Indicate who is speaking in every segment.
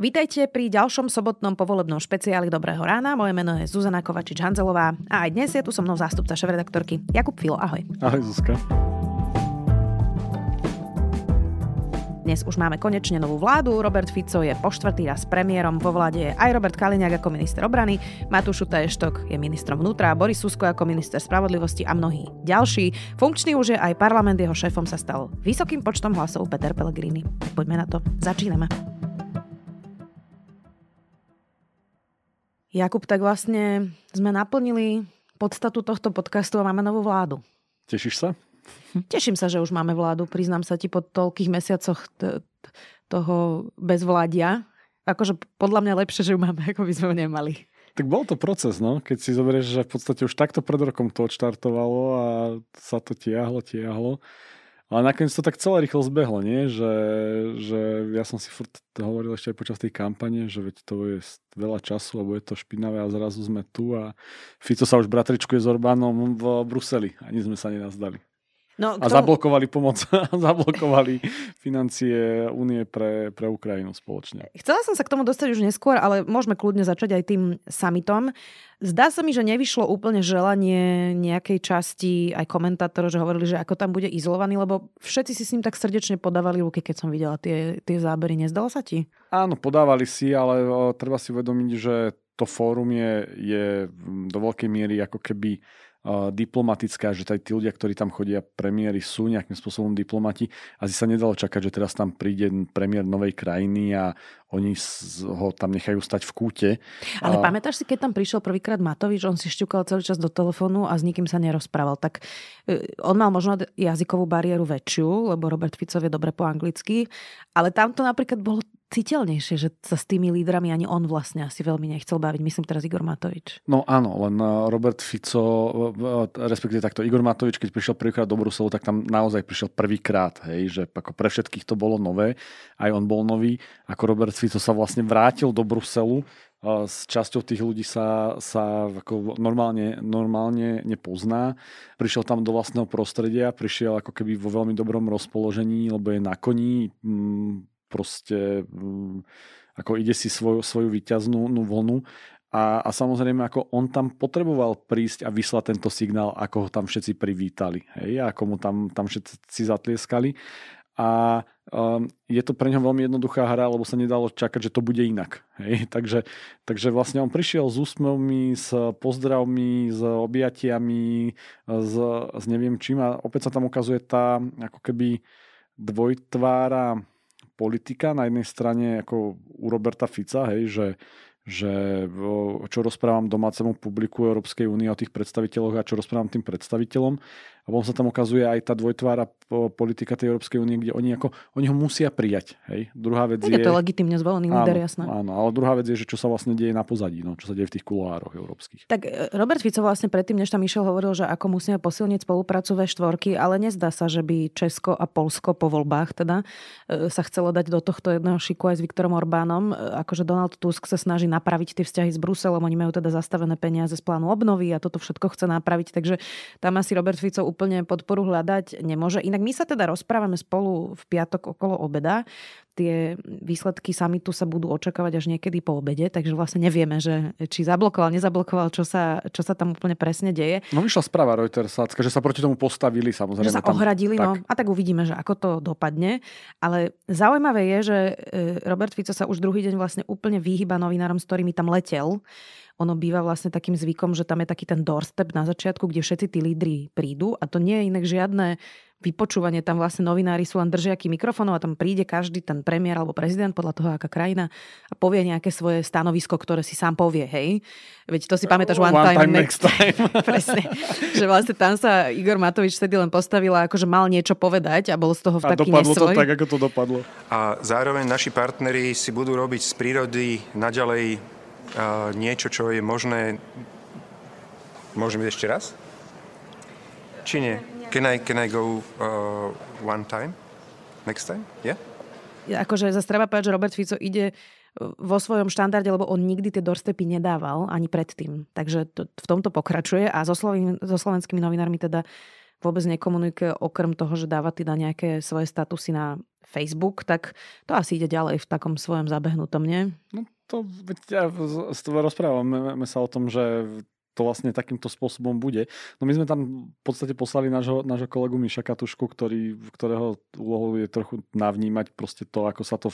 Speaker 1: Vítajte pri ďalšom sobotnom povolebnom špeciáli Dobrého rána. Moje meno je Zuzana Kovačič-Hanzelová a aj dnes je tu so mnou zástupca šéf-redaktorky Jakub Filo. Ahoj.
Speaker 2: Ahoj Zuzka.
Speaker 1: Dnes už máme konečne novú vládu. Robert Fico je po štvrtý raz premiérom. Vo vláde je aj Robert Kaliňák ako minister obrany, Matúš Šutaještok je ministrom vnútra, Boris Susko ako minister spravodlivosti a mnohí ďalší. Funkčný už je aj parlament, jeho šéfom sa stal vysokým počtom hlasov Peter Pellegrini. Poďme na to. Začíname. Jakub, tak vlastne sme naplnili podstatu tohto podcastu a máme novú vládu.
Speaker 2: Tešíš sa?
Speaker 1: Teším sa, že už máme vládu. Priznám sa ti po toľkých mesiacoch t- t- toho bezvládia. Akože podľa mňa lepšie, že ju máme, ako by sme ju nemali.
Speaker 2: Tak bol to proces, no. Keď si zoberieš, že v podstate už takto pred rokom to odštartovalo a sa to tiahlo, tiahlo. Ale nakoniec to tak celé rýchlo zbehlo, nie? Že, že ja som si furt hovoril ešte aj počas tej kampane, že veď to je veľa času a bude to špinavé a zrazu sme tu a Fico sa už bratričkuje s Orbánom v Bruseli. Ani sme sa nenazdali. No, a tomu... zablokovali pomoc, zablokovali financie únie pre, pre Ukrajinu spoločne.
Speaker 1: Chcela som sa k tomu dostať už neskôr, ale môžeme kľudne začať aj tým summitom. Zdá sa mi, že nevyšlo úplne želanie nejakej časti aj komentátorov, že hovorili, že ako tam bude izolovaný, lebo všetci si s ním tak srdečne podávali ruky, keď som videla tie, tie zábery. Nezdalo sa ti?
Speaker 2: Áno, podávali si, ale treba si uvedomiť, že to fórum je, je do veľkej miery ako keby diplomatická, že tí ľudia, ktorí tam chodia, premiéry sú nejakým spôsobom diplomati. Asi sa nedalo čakať, že teraz tam príde premiér novej krajiny a oni ho tam nechajú stať v kúte.
Speaker 1: Ale a... pamätáš si, keď tam prišiel prvýkrát Matovič, on si šťukal celý čas do telefónu a s nikým sa nerozprával. Tak e, on mal možno jazykovú bariéru väčšiu, lebo Robert Fico vie dobre po anglicky, ale tamto napríklad bolo citeľnejšie, že sa s tými lídrami ani on vlastne asi veľmi nechcel baviť. Myslím teraz Igor Matovič.
Speaker 2: No áno, len eh, Robert Fico, eh, respektíve takto Igor Matovič, keď prišiel prvýkrát do Bruselu, tak tam naozaj prišiel prvýkrát, hej, že ako pre všetkých to bolo nové, aj on bol nový. Ako Robert Fico sa vlastne vrátil do Bruselu, eh, s časťou tých ľudí sa, sa ako normálne, normálne nepozná. Prišiel tam do vlastného prostredia, prišiel ako keby vo veľmi dobrom rozpoložení, lebo je na koni, mm, proste mm, ako ide si svoju, svoju výťaznú vlnu a, a samozrejme, ako on tam potreboval prísť a vyslať tento signál, ako ho tam všetci privítali. Hej? Ako mu tam, tam všetci zatlieskali. A um, je to pre neho veľmi jednoduchá hra, lebo sa nedalo čakať, že to bude inak. Hej? Takže, takže vlastne on prišiel s úsmevmi, s pozdravmi, s objatiami, s, s neviem čím a opäť sa tam ukazuje tá ako keby dvojtvára politika na jednej strane ako u Roberta Fica, hej, že že čo rozprávam domácemu publiku Európskej únie o tých predstaviteľoch a čo rozprávam tým predstaviteľom. A potom sa tam ukazuje aj tá dvojtvára politika tej Európskej únie, kde oni, ako, oni ho musia prijať. Hej. Druhá vec je...
Speaker 1: Je to legitimne zvolený líder, jasné.
Speaker 2: Áno, ale druhá vec je, že čo sa vlastne deje na pozadí, no, čo sa deje v tých kuloároch európskych.
Speaker 1: Tak e, Robert Fico vlastne predtým, než tam išiel, hovoril, že ako musíme posilniť spoluprácu ve štvorky, ale nezdá sa, že by Česko a Polsko po voľbách teda e, sa chcelo dať do tohto jedného šiku aj s Viktorom Orbánom. E, akože Donald Tusk sa snaží napraviť tie vzťahy s Bruselom, oni majú teda zastavené peniaze z plánu obnovy a toto všetko chce napraviť, takže tam asi Robert Fico úplne podporu hľadať nemôže. Inak my sa teda rozprávame spolu v piatok okolo obeda. Tie výsledky samitu sa budú očakávať až niekedy po obede, takže vlastne nevieme, že či zablokoval, nezablokoval, čo sa, čo sa tam úplne presne deje.
Speaker 2: No vyšla správa Reutersácka, že sa proti tomu postavili samozrejme.
Speaker 1: Že sa tam, ohradili, tak. no a tak uvidíme, že ako to dopadne. Ale zaujímavé je, že e, Robert Fico sa už druhý deň vlastne úplne vyhyba novinárom, s ktorými tam letel ono býva vlastne takým zvykom, že tam je taký ten doorstep na začiatku, kde všetci tí lídry prídu a to nie je inak žiadne vypočúvanie. Tam vlastne novinári sú len držiaky mikrofónov a tam príde každý ten premiér alebo prezident podľa toho, aká krajina a povie nejaké svoje stanovisko, ktoré si sám povie, hej. Veď to si pamätáš one, one time, time, next time. Presne. že vlastne tam sa Igor Matovič vtedy len postavila, ako že mal niečo povedať a bol z toho v taký
Speaker 2: dopadlo
Speaker 1: nesvoj.
Speaker 2: to tak, ako to dopadlo.
Speaker 3: A zároveň naši partneri si budú robiť z prírody naďalej niečo, čo je možné... Môžem ísť ešte raz? Či nie? Can I, can I go uh, one time? Next time? Yeah?
Speaker 1: Akože zase treba povedať, že Robert Fico ide uh, vo svojom štandarde, lebo on nikdy tie doorstepy nedával ani predtým. Takže to, v tomto pokračuje a so, sloven, so slovenskými novinármi teda vôbec nekomunikuje okrem toho, že dáva teda nejaké svoje statusy na Facebook, tak to asi ide ďalej v takom svojom zabehnutom, nie?
Speaker 2: No to, ja rozprávame sa o tom, že to vlastne takýmto spôsobom bude. No my sme tam v podstate poslali nášho, nášho kolegu Miša Katušku, ktorý, ktorého úlohou je trochu navnímať proste to, ako sa to,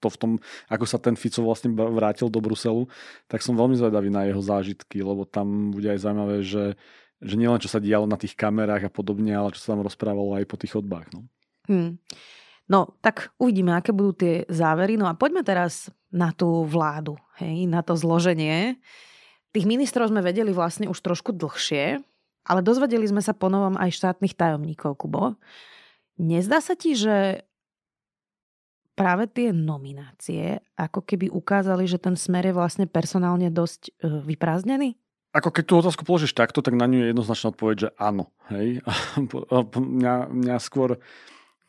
Speaker 2: to v tom, ako sa ten Fico vlastne vrátil do Bruselu, tak som veľmi zvedavý na jeho zážitky, lebo tam bude aj zaujímavé, že, že nielen čo sa dialo na tých kamerách a podobne, ale čo sa tam rozprávalo aj po tých chodbách. No.
Speaker 1: Hmm. No, tak uvidíme, aké budú tie závery. No a poďme teraz na tú vládu, hej, na to zloženie. Tých ministrov sme vedeli vlastne už trošku dlhšie, ale dozvedeli sme sa ponovom aj štátnych tajomníkov, Kubo. Nezdá sa ti, že práve tie nominácie ako keby ukázali, že ten smer je vlastne personálne dosť e, vyprázdnený?
Speaker 2: Ako keď tú otázku položíš takto, tak na ňu je jednoznačná odpoveď, že áno. Hej? mňa, mňa skôr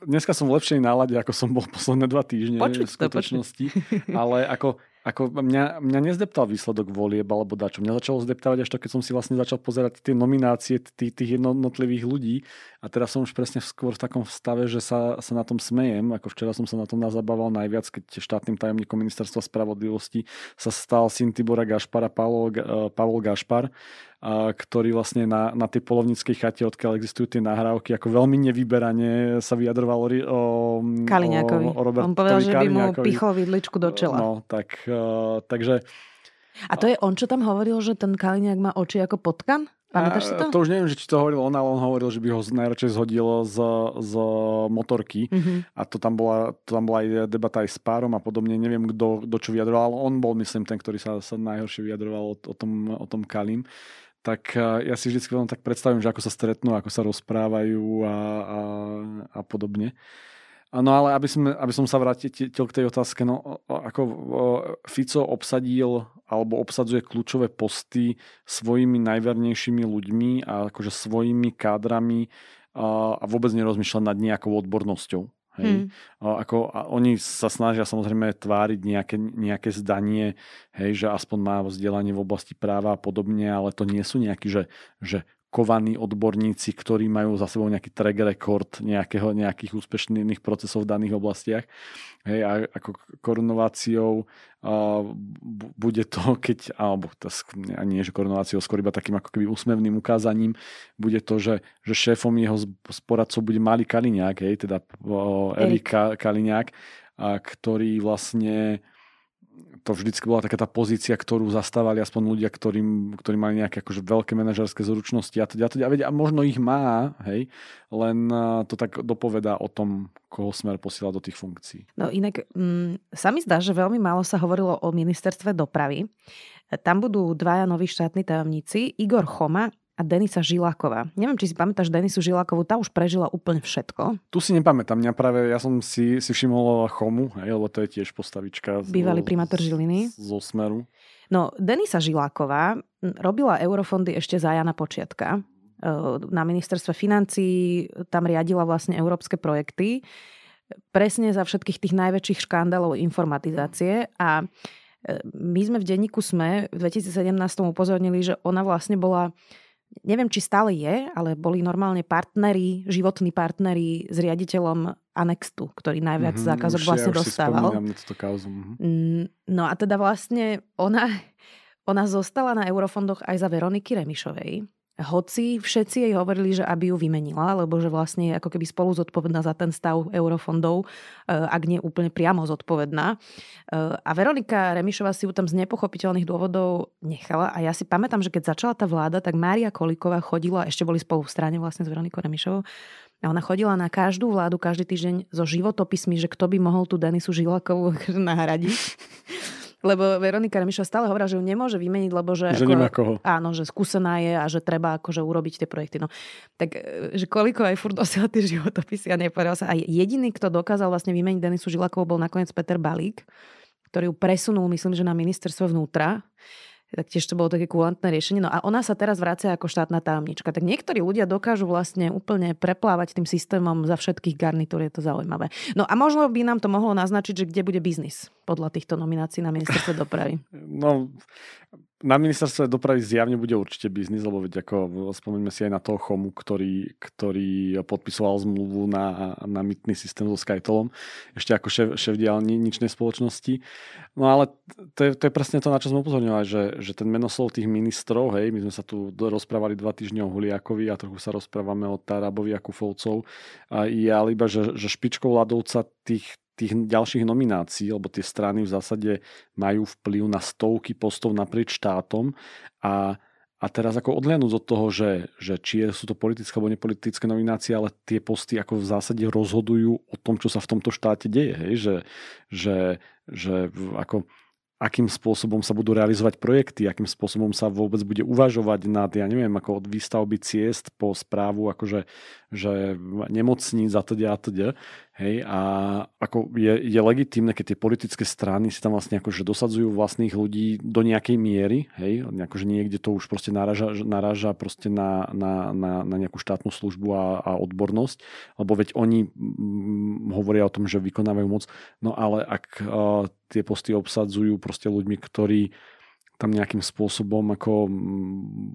Speaker 2: dneska som v lepšej nálade, ako som bol posledné dva týždne
Speaker 1: počuť
Speaker 2: v skutočnosti. To, ale ako ako mňa, mňa nezdeptal výsledok volieb alebo dačo. Mňa začalo zdeptávať až to, keď som si vlastne začal pozerať tie nominácie tých, tých jednotlivých ľudí a teraz som už presne skôr v takom stave, že sa, sa na tom smejem. Ako včera som sa na tom nazabával najviac, keď štátnym tajomníkom ministerstva spravodlivosti sa stal syn Tibora Gašpara, Pavol, Pavol Gašpar a, ktorý vlastne na, na tej polovníckej chate, odkiaľ existujú tie nahrávky, ako veľmi nevyberane sa vyjadroval o, o,
Speaker 1: Kaliňákovi.
Speaker 2: o, o
Speaker 1: On povedal, že by mu pichol vidličku do čela.
Speaker 2: No, tak, uh, takže...
Speaker 1: A to je on, čo tam hovoril, že ten Kaliňák má oči ako potkan? Pamätáš si to?
Speaker 2: To už neviem, že či to hovoril on, ale on hovoril, že by ho najradšej zhodilo z, z motorky. Mm-hmm. A to tam, bola, to tam bola aj debata aj s párom a podobne. Neviem, kto, čo vyjadroval. On bol, myslím, ten, ktorý sa, sa najhoršie vyjadroval o, o, tom, o tom Kalim tak ja si vždy tak predstavím, že ako sa stretnú, ako sa rozprávajú a, a, a podobne. No ale aby som, aby som sa vrátil k tej otázke, no ako Fico obsadil alebo obsadzuje kľúčové posty svojimi najvernejšími ľuďmi a akože svojimi kádrami a, a vôbec nerozmýšľa nad nejakou odbornosťou. Hej. Hmm. Ako, a oni sa snažia samozrejme tváriť nejaké, nejaké zdanie, hej, že aspoň má vzdelanie v oblasti práva a podobne, ale to nie sú nejakí, že, že kovaní odborníci, ktorí majú za sebou nejaký track record nejakého, nejakých úspešných procesov v daných oblastiach. Hej, a ako korunováciou uh, bude to, keď, alebo to, nie že korunováciou, skôr iba takým ako keby úsmevným ukázaním, bude to, že, že šéfom jeho sporadcov bude Malý Kaliňák, hej, teda uh, Erik Kaliňák, a ktorý vlastne to vždycky bola taká tá pozícia, ktorú zastávali aspoň ľudia, ktorým, ktorí mali nejaké akože veľké manažerské zručnosti a teda, teda, a možno ich má, hej, len to tak dopovedá o tom, koho smer posiela do tých funkcií.
Speaker 1: No inak mm, sa mi zdá, že veľmi málo sa hovorilo o ministerstve dopravy. Tam budú dvaja noví štátni tajomníci, Igor Choma a Denisa Žiláková. Neviem, či si pamätáš Denisu Žilákovú, tá už prežila úplne všetko.
Speaker 2: Tu si nepamätám, mňa práve, ja som si, si všimol Chomu, hej, lebo to je tiež postavička.
Speaker 1: Bývalý primátor Žiliny.
Speaker 2: Zo Smeru.
Speaker 1: No, Denisa Žiláková robila eurofondy ešte za Jana Počiatka. E, na ministerstve financí tam riadila vlastne európske projekty presne za všetkých tých najväčších škandálov informatizácie a e, my sme v denníku SME v 2017 upozornili, že ona vlastne bola neviem, či stále je, ale boli normálne partneri, životní partneri s riaditeľom Anextu, ktorý najviac mm-hmm, zákazok vlastne ja dostával.
Speaker 2: Mm,
Speaker 1: no a teda vlastne ona, ona zostala na eurofondoch aj za Veroniky Remišovej hoci všetci jej hovorili, že aby ju vymenila, lebo že vlastne je ako keby spolu zodpovedná za ten stav eurofondov, e, ak nie úplne priamo zodpovedná. E, a Veronika Remišová si ju tam z nepochopiteľných dôvodov nechala a ja si pamätám, že keď začala tá vláda, tak Mária Kolíková chodila, ešte boli spolu v strane vlastne s Veronikou Remišovou, a ona chodila na každú vládu každý týždeň so životopismi, že kto by mohol tú Denisu Žilakovú nahradiť lebo Veronika Remišová stále hovorila, že ju nemôže vymeniť, lebo že...
Speaker 2: Že ako, nemá koho.
Speaker 1: Áno, že skúsená je a že treba akože urobiť tie projekty. No, tak, e, že koľko aj furt dosiaľ tie životopisy a nepovedal sa. A jediný, kto dokázal vlastne vymeniť Denisu Žilakovú, bol nakoniec Peter Balík, ktorý ju presunul, myslím, že na ministerstvo vnútra tak tiež to bolo také kulantné riešenie. No a ona sa teraz vracia ako štátna tajomnička. Tak niektorí ľudia dokážu vlastne úplne preplávať tým systémom za všetkých garnitúr, je to zaujímavé. No a možno by nám to mohlo naznačiť, že kde bude biznis podľa týchto nominácií na ministerstve dopravy.
Speaker 2: No, na ministerstve dopravy zjavne bude určite biznis, lebo veď ako spomeňme si aj na toho Chomu, ktorý, ktorý podpisoval zmluvu na, na mytný systém so Skytolom, ešte ako šéf, šéf ničnej spoločnosti. No ale to je, to je presne to, na čo sme upozorňovali, že, že ten menoslov tých ministrov, hej, my sme sa tu rozprávali dva týždne o Huliakovi a trochu sa rozprávame o Tarabovi a Kufovcov a je ale iba, že, že špičkou ľadovca tých, tých ďalších nominácií, lebo tie strany v zásade majú vplyv na stovky postov naprieč štátom a a teraz ako odliadnúť od toho, že, že či sú to politické alebo nepolitické nominácie, ale tie posty ako v zásade rozhodujú o tom, čo sa v tomto štáte deje. Hej? Že, že, že ako akým spôsobom sa budú realizovať projekty, akým spôsobom sa vôbec bude uvažovať nad, ja neviem, ako od výstavby ciest po správu akože že nemocníc a teda a teda. Hej, a ako je, je legitímne, keď tie politické strany si tam vlastne akože dosadzujú vlastných ľudí do nejakej miery, hej, akože niekde to už proste naráža, naráža proste na, na, na, na nejakú štátnu službu a, a odbornosť, lebo veď oni m, hovoria o tom, že vykonávajú moc, no ale ak uh, tie posty obsadzujú proste ľuďmi, ktorí tam nejakým spôsobom ako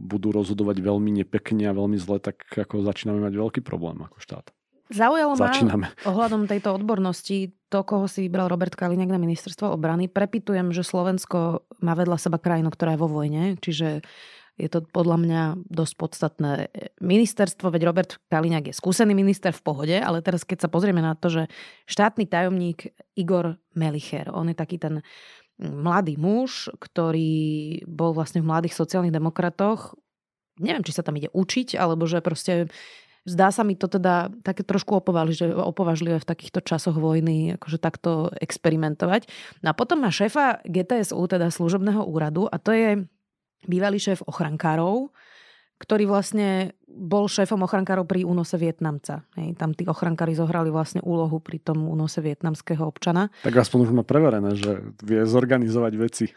Speaker 2: budú rozhodovať veľmi nepekne a veľmi zle, tak ako začíname mať veľký problém ako štát.
Speaker 1: Zaujalo ma ohľadom tejto odbornosti to, koho si vybral Robert Kaliňák na ministerstvo obrany. Prepitujem, že Slovensko má vedľa seba krajinu, ktorá je vo vojne, čiže je to podľa mňa dosť podstatné ministerstvo, veď Robert Kaliňák je skúsený minister v pohode, ale teraz keď sa pozrieme na to, že štátny tajomník Igor Melicher, on je taký ten mladý muž, ktorý bol vlastne v mladých sociálnych demokratoch, neviem, či sa tam ide učiť, alebo že proste Zdá sa mi to teda také trošku opovažlivé, v takýchto časoch vojny, akože takto experimentovať. No a potom má šéfa GTSU, teda služobného úradu, a to je bývalý šéf ochrankárov, ktorý vlastne bol šéfom ochrankárov pri únose Vietnamca. Hej, tam tí ochrankári zohrali vlastne úlohu pri tom únose vietnamského občana.
Speaker 2: Tak aspoň už má preverené, že vie zorganizovať veci.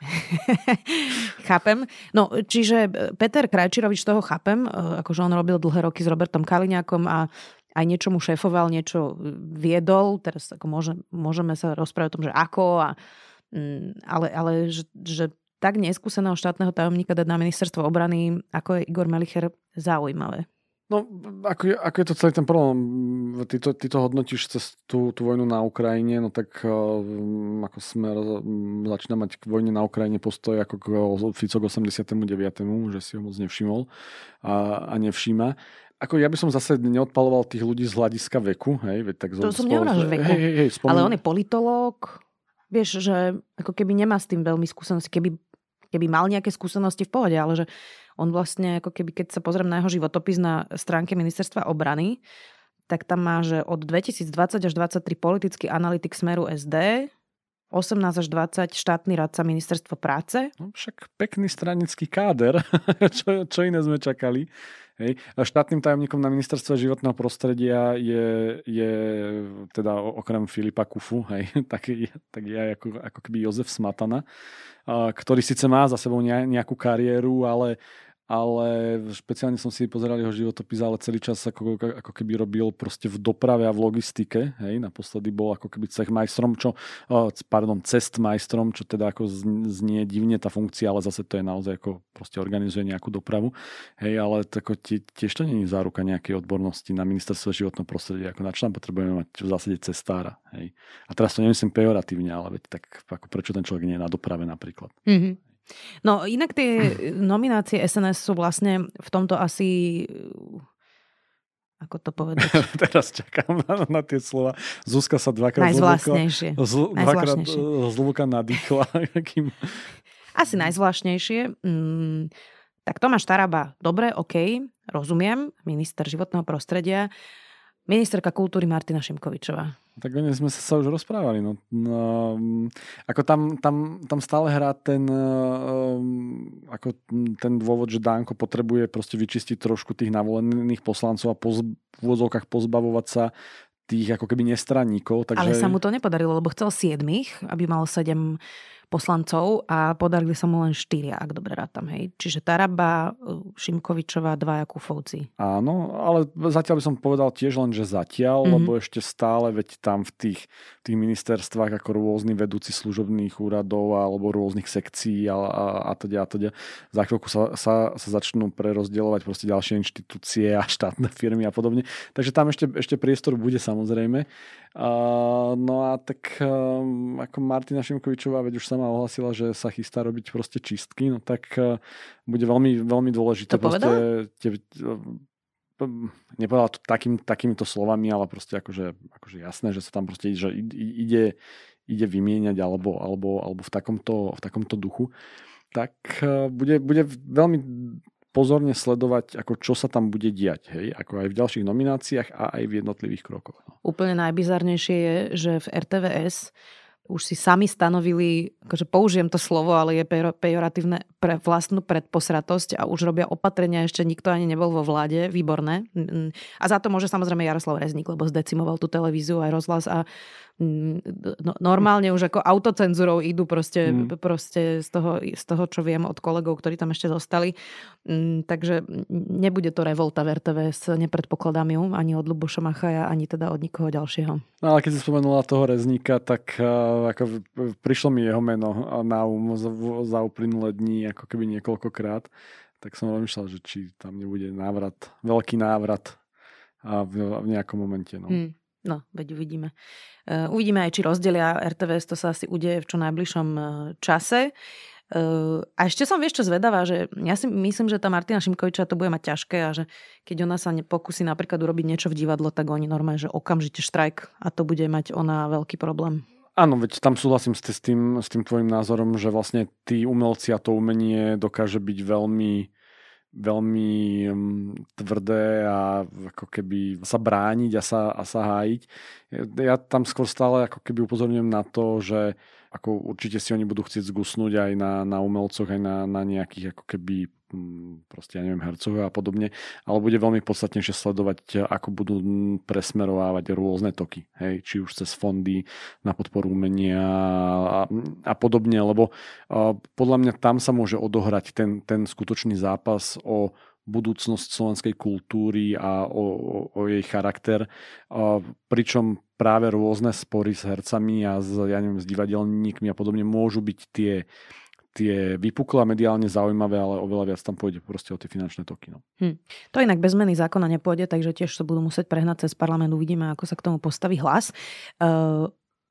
Speaker 1: chápem. No, čiže Peter Krajčirovič toho chápem, e, akože on robil dlhé roky s Robertom Kaliňákom a aj niečo mu šéfoval, niečo viedol. Teraz ako môže, môžeme sa rozprávať o tom, že ako, a, mm, ale, ale že, že tak neskúseného štátneho tajomníka dať na ministerstvo obrany, ako je Igor Melicher, zaujímavé.
Speaker 2: No, ako je, ako je to celý ten problém? Ty to, ty to hodnotíš cez tú, tú vojnu na Ukrajine, no tak um, ako sme začína mať k vojne na Ukrajine postoj ako k Fico k 89., že si ho moc nevšimol a, a nevšíma. Ako ja by som zase neodpaloval tých ľudí z hľadiska veku, hej, veď tak
Speaker 1: To som neuráž veku, hej, hej, hej, spomín... ale on je politológ, vieš, že ako keby nemá s tým veľmi skúsenosti, keby keby mal nejaké skúsenosti v pohode, ale že on vlastne, ako keby, keď sa pozriem na jeho životopis na stránke ministerstva obrany, tak tam má, že od 2020 až 2023 politický analytik Smeru SD, 18 až 20 štátny radca ministerstva práce.
Speaker 2: No, však pekný stranický káder, čo, čo iné sme čakali. Hej. A štátnym tajomníkom na ministerstve životného prostredia je, je teda okrem Filipa Kufu, hej, tak, tak je ako, ako keby Jozef Smatana, ktorý síce má za sebou nejakú kariéru, ale ale špeciálne som si pozeral jeho životopis, ale celý čas ako, ako keby robil proste v doprave a v logistike. Hej, naposledy bol ako keby cech majstrom, čo, pardon, cest majstrom, čo teda ako znie divne tá funkcia, ale zase to je naozaj ako proste organizuje nejakú dopravu. Hej, ale tako, tiež to je záruka nejakej odbornosti na ministerstve životného prostredia, ako na čo tam potrebujeme mať v zásade cestára. Hej. A teraz to nemyslím pejoratívne, ale veď tak ako prečo ten človek nie je na doprave napríklad. Mm-hmm.
Speaker 1: No inak tie nominácie SNS sú vlastne v tomto asi ako to povedať?
Speaker 2: Teraz čakám na, na tie slova. Zuzka sa dvakrát
Speaker 1: Najzvláštnejšie.
Speaker 2: Zl, dvakrát zlúka nadýchla.
Speaker 1: Asi najzvláštnejšie. Mm, tak Tomáš Taraba, dobre, OK, rozumiem, minister životného prostredia. Ministerka kultúry Martina Šimkovičová.
Speaker 2: Tak o sme sa, už rozprávali. No, no, ako tam, tam, tam stále hrá ten, um, ako ten dôvod, že Dánko potrebuje proste vyčistiť trošku tých navolených poslancov a poz, v úvodzovkách pozbavovať sa tých ako keby nestranníkov.
Speaker 1: Takže... Ale sa mu to nepodarilo, lebo chcel siedmých, aby mal sedem poslancov a podarili sa mu len štyria, ak dobre rátam, hej. Čiže Taraba, Šimkovičová, dvaja Kufovci.
Speaker 2: Áno, ale zatiaľ by som povedal tiež len, že zatiaľ, mm-hmm. lebo ešte stále, veď tam v tých, tých ministerstvách ako rôzni vedúci služobných úradov alebo rôznych sekcií a, a, a teda a teda. Za chvíľku sa, sa, sa začnú prerozdielovať proste ďalšie inštitúcie a štátne firmy a podobne. Takže tam ešte, ešte priestor bude samozrejme. Uh, no a tak um, ako Martina Šimkovičová veď už sama ohlasila, že sa chystá robiť proste čistky, no tak uh, bude veľmi, veľmi dôležité.
Speaker 1: To proste,
Speaker 2: te, nepovedala to takým, takýmito slovami, ale proste akože, akože jasné, že sa tam proste že ide, ide vymieňať alebo, alebo, alebo v, takomto, v takomto duchu, tak bude, bude veľmi pozorne sledovať, ako čo sa tam bude diať, hej? ako aj v ďalších nomináciách a aj v jednotlivých krokoch. No.
Speaker 1: Úplne najbizarnejšie je, že v RTVS už si sami stanovili, akože použijem to slovo, ale je pejoratívne pre vlastnú predposratosť a už robia opatrenia, ešte nikto ani nebol vo vláde, výborné. A za to môže samozrejme Jaroslav Rezník, lebo zdecimoval tú televíziu aj rozhlas a Mm, normálne už ako autocenzurou idú proste, mm. proste z, toho, z toho, čo viem od kolegov, ktorí tam ešte zostali. Mm, takže nebude to revolta v RTVS, nepredpokladám ju ani od Luboša Machaja, ani teda od nikoho ďalšieho.
Speaker 2: No ale keď si spomenula toho Rezníka, tak uh, ako prišlo mi jeho meno na um za, za uplynulé dní ako keby niekoľkokrát. Tak som rozmýšľal, že či tam nebude návrat, veľký návrat a v, v nejakom momente. No. Mm.
Speaker 1: No, veď uvidíme. Uh, uvidíme aj, či rozdelia RTVS, to sa asi udeje v čo najbližšom uh, čase. Uh, a ešte som vieš čo zvedavá, že ja si myslím, že tá Martina Šimkoviča to bude mať ťažké a že keď ona sa pokusí napríklad urobiť niečo v divadlo, tak oni normálne, že okamžite štrajk a to bude mať ona veľký problém.
Speaker 2: Áno, veď tam súhlasím s tým, s tým tvojim názorom, že vlastne tí umelci a to umenie dokáže byť veľmi veľmi mm, tvrdé a ako keby sa brániť a sa, a sa hájiť. Ja tam skôr stále ako keby upozorňujem na to, že ako určite si oni budú chcieť zgusnúť aj na, na umelcoch, aj na, na nejakých ako keby proste, ja neviem, hercov a podobne, ale bude veľmi podstatnejšie sledovať, ako budú presmerovávať rôzne toky, hej, či už cez fondy na podporu umenia a, a podobne, lebo a, podľa mňa tam sa môže odohrať ten, ten skutočný zápas o budúcnosť slovenskej kultúry a o, o, o jej charakter, a, pričom práve rôzne spory s hercami a s, ja neviem, s divadelníkmi a podobne môžu byť tie, tie vypuklé a mediálne zaujímavé, ale oveľa viac tam pôjde proste o tie finančné toky. No.
Speaker 1: Hm. To inak bez zmeny zákona nepôjde, takže tiež sa budú musieť prehnať cez parlament. Uvidíme, ako sa k tomu postaví hlas.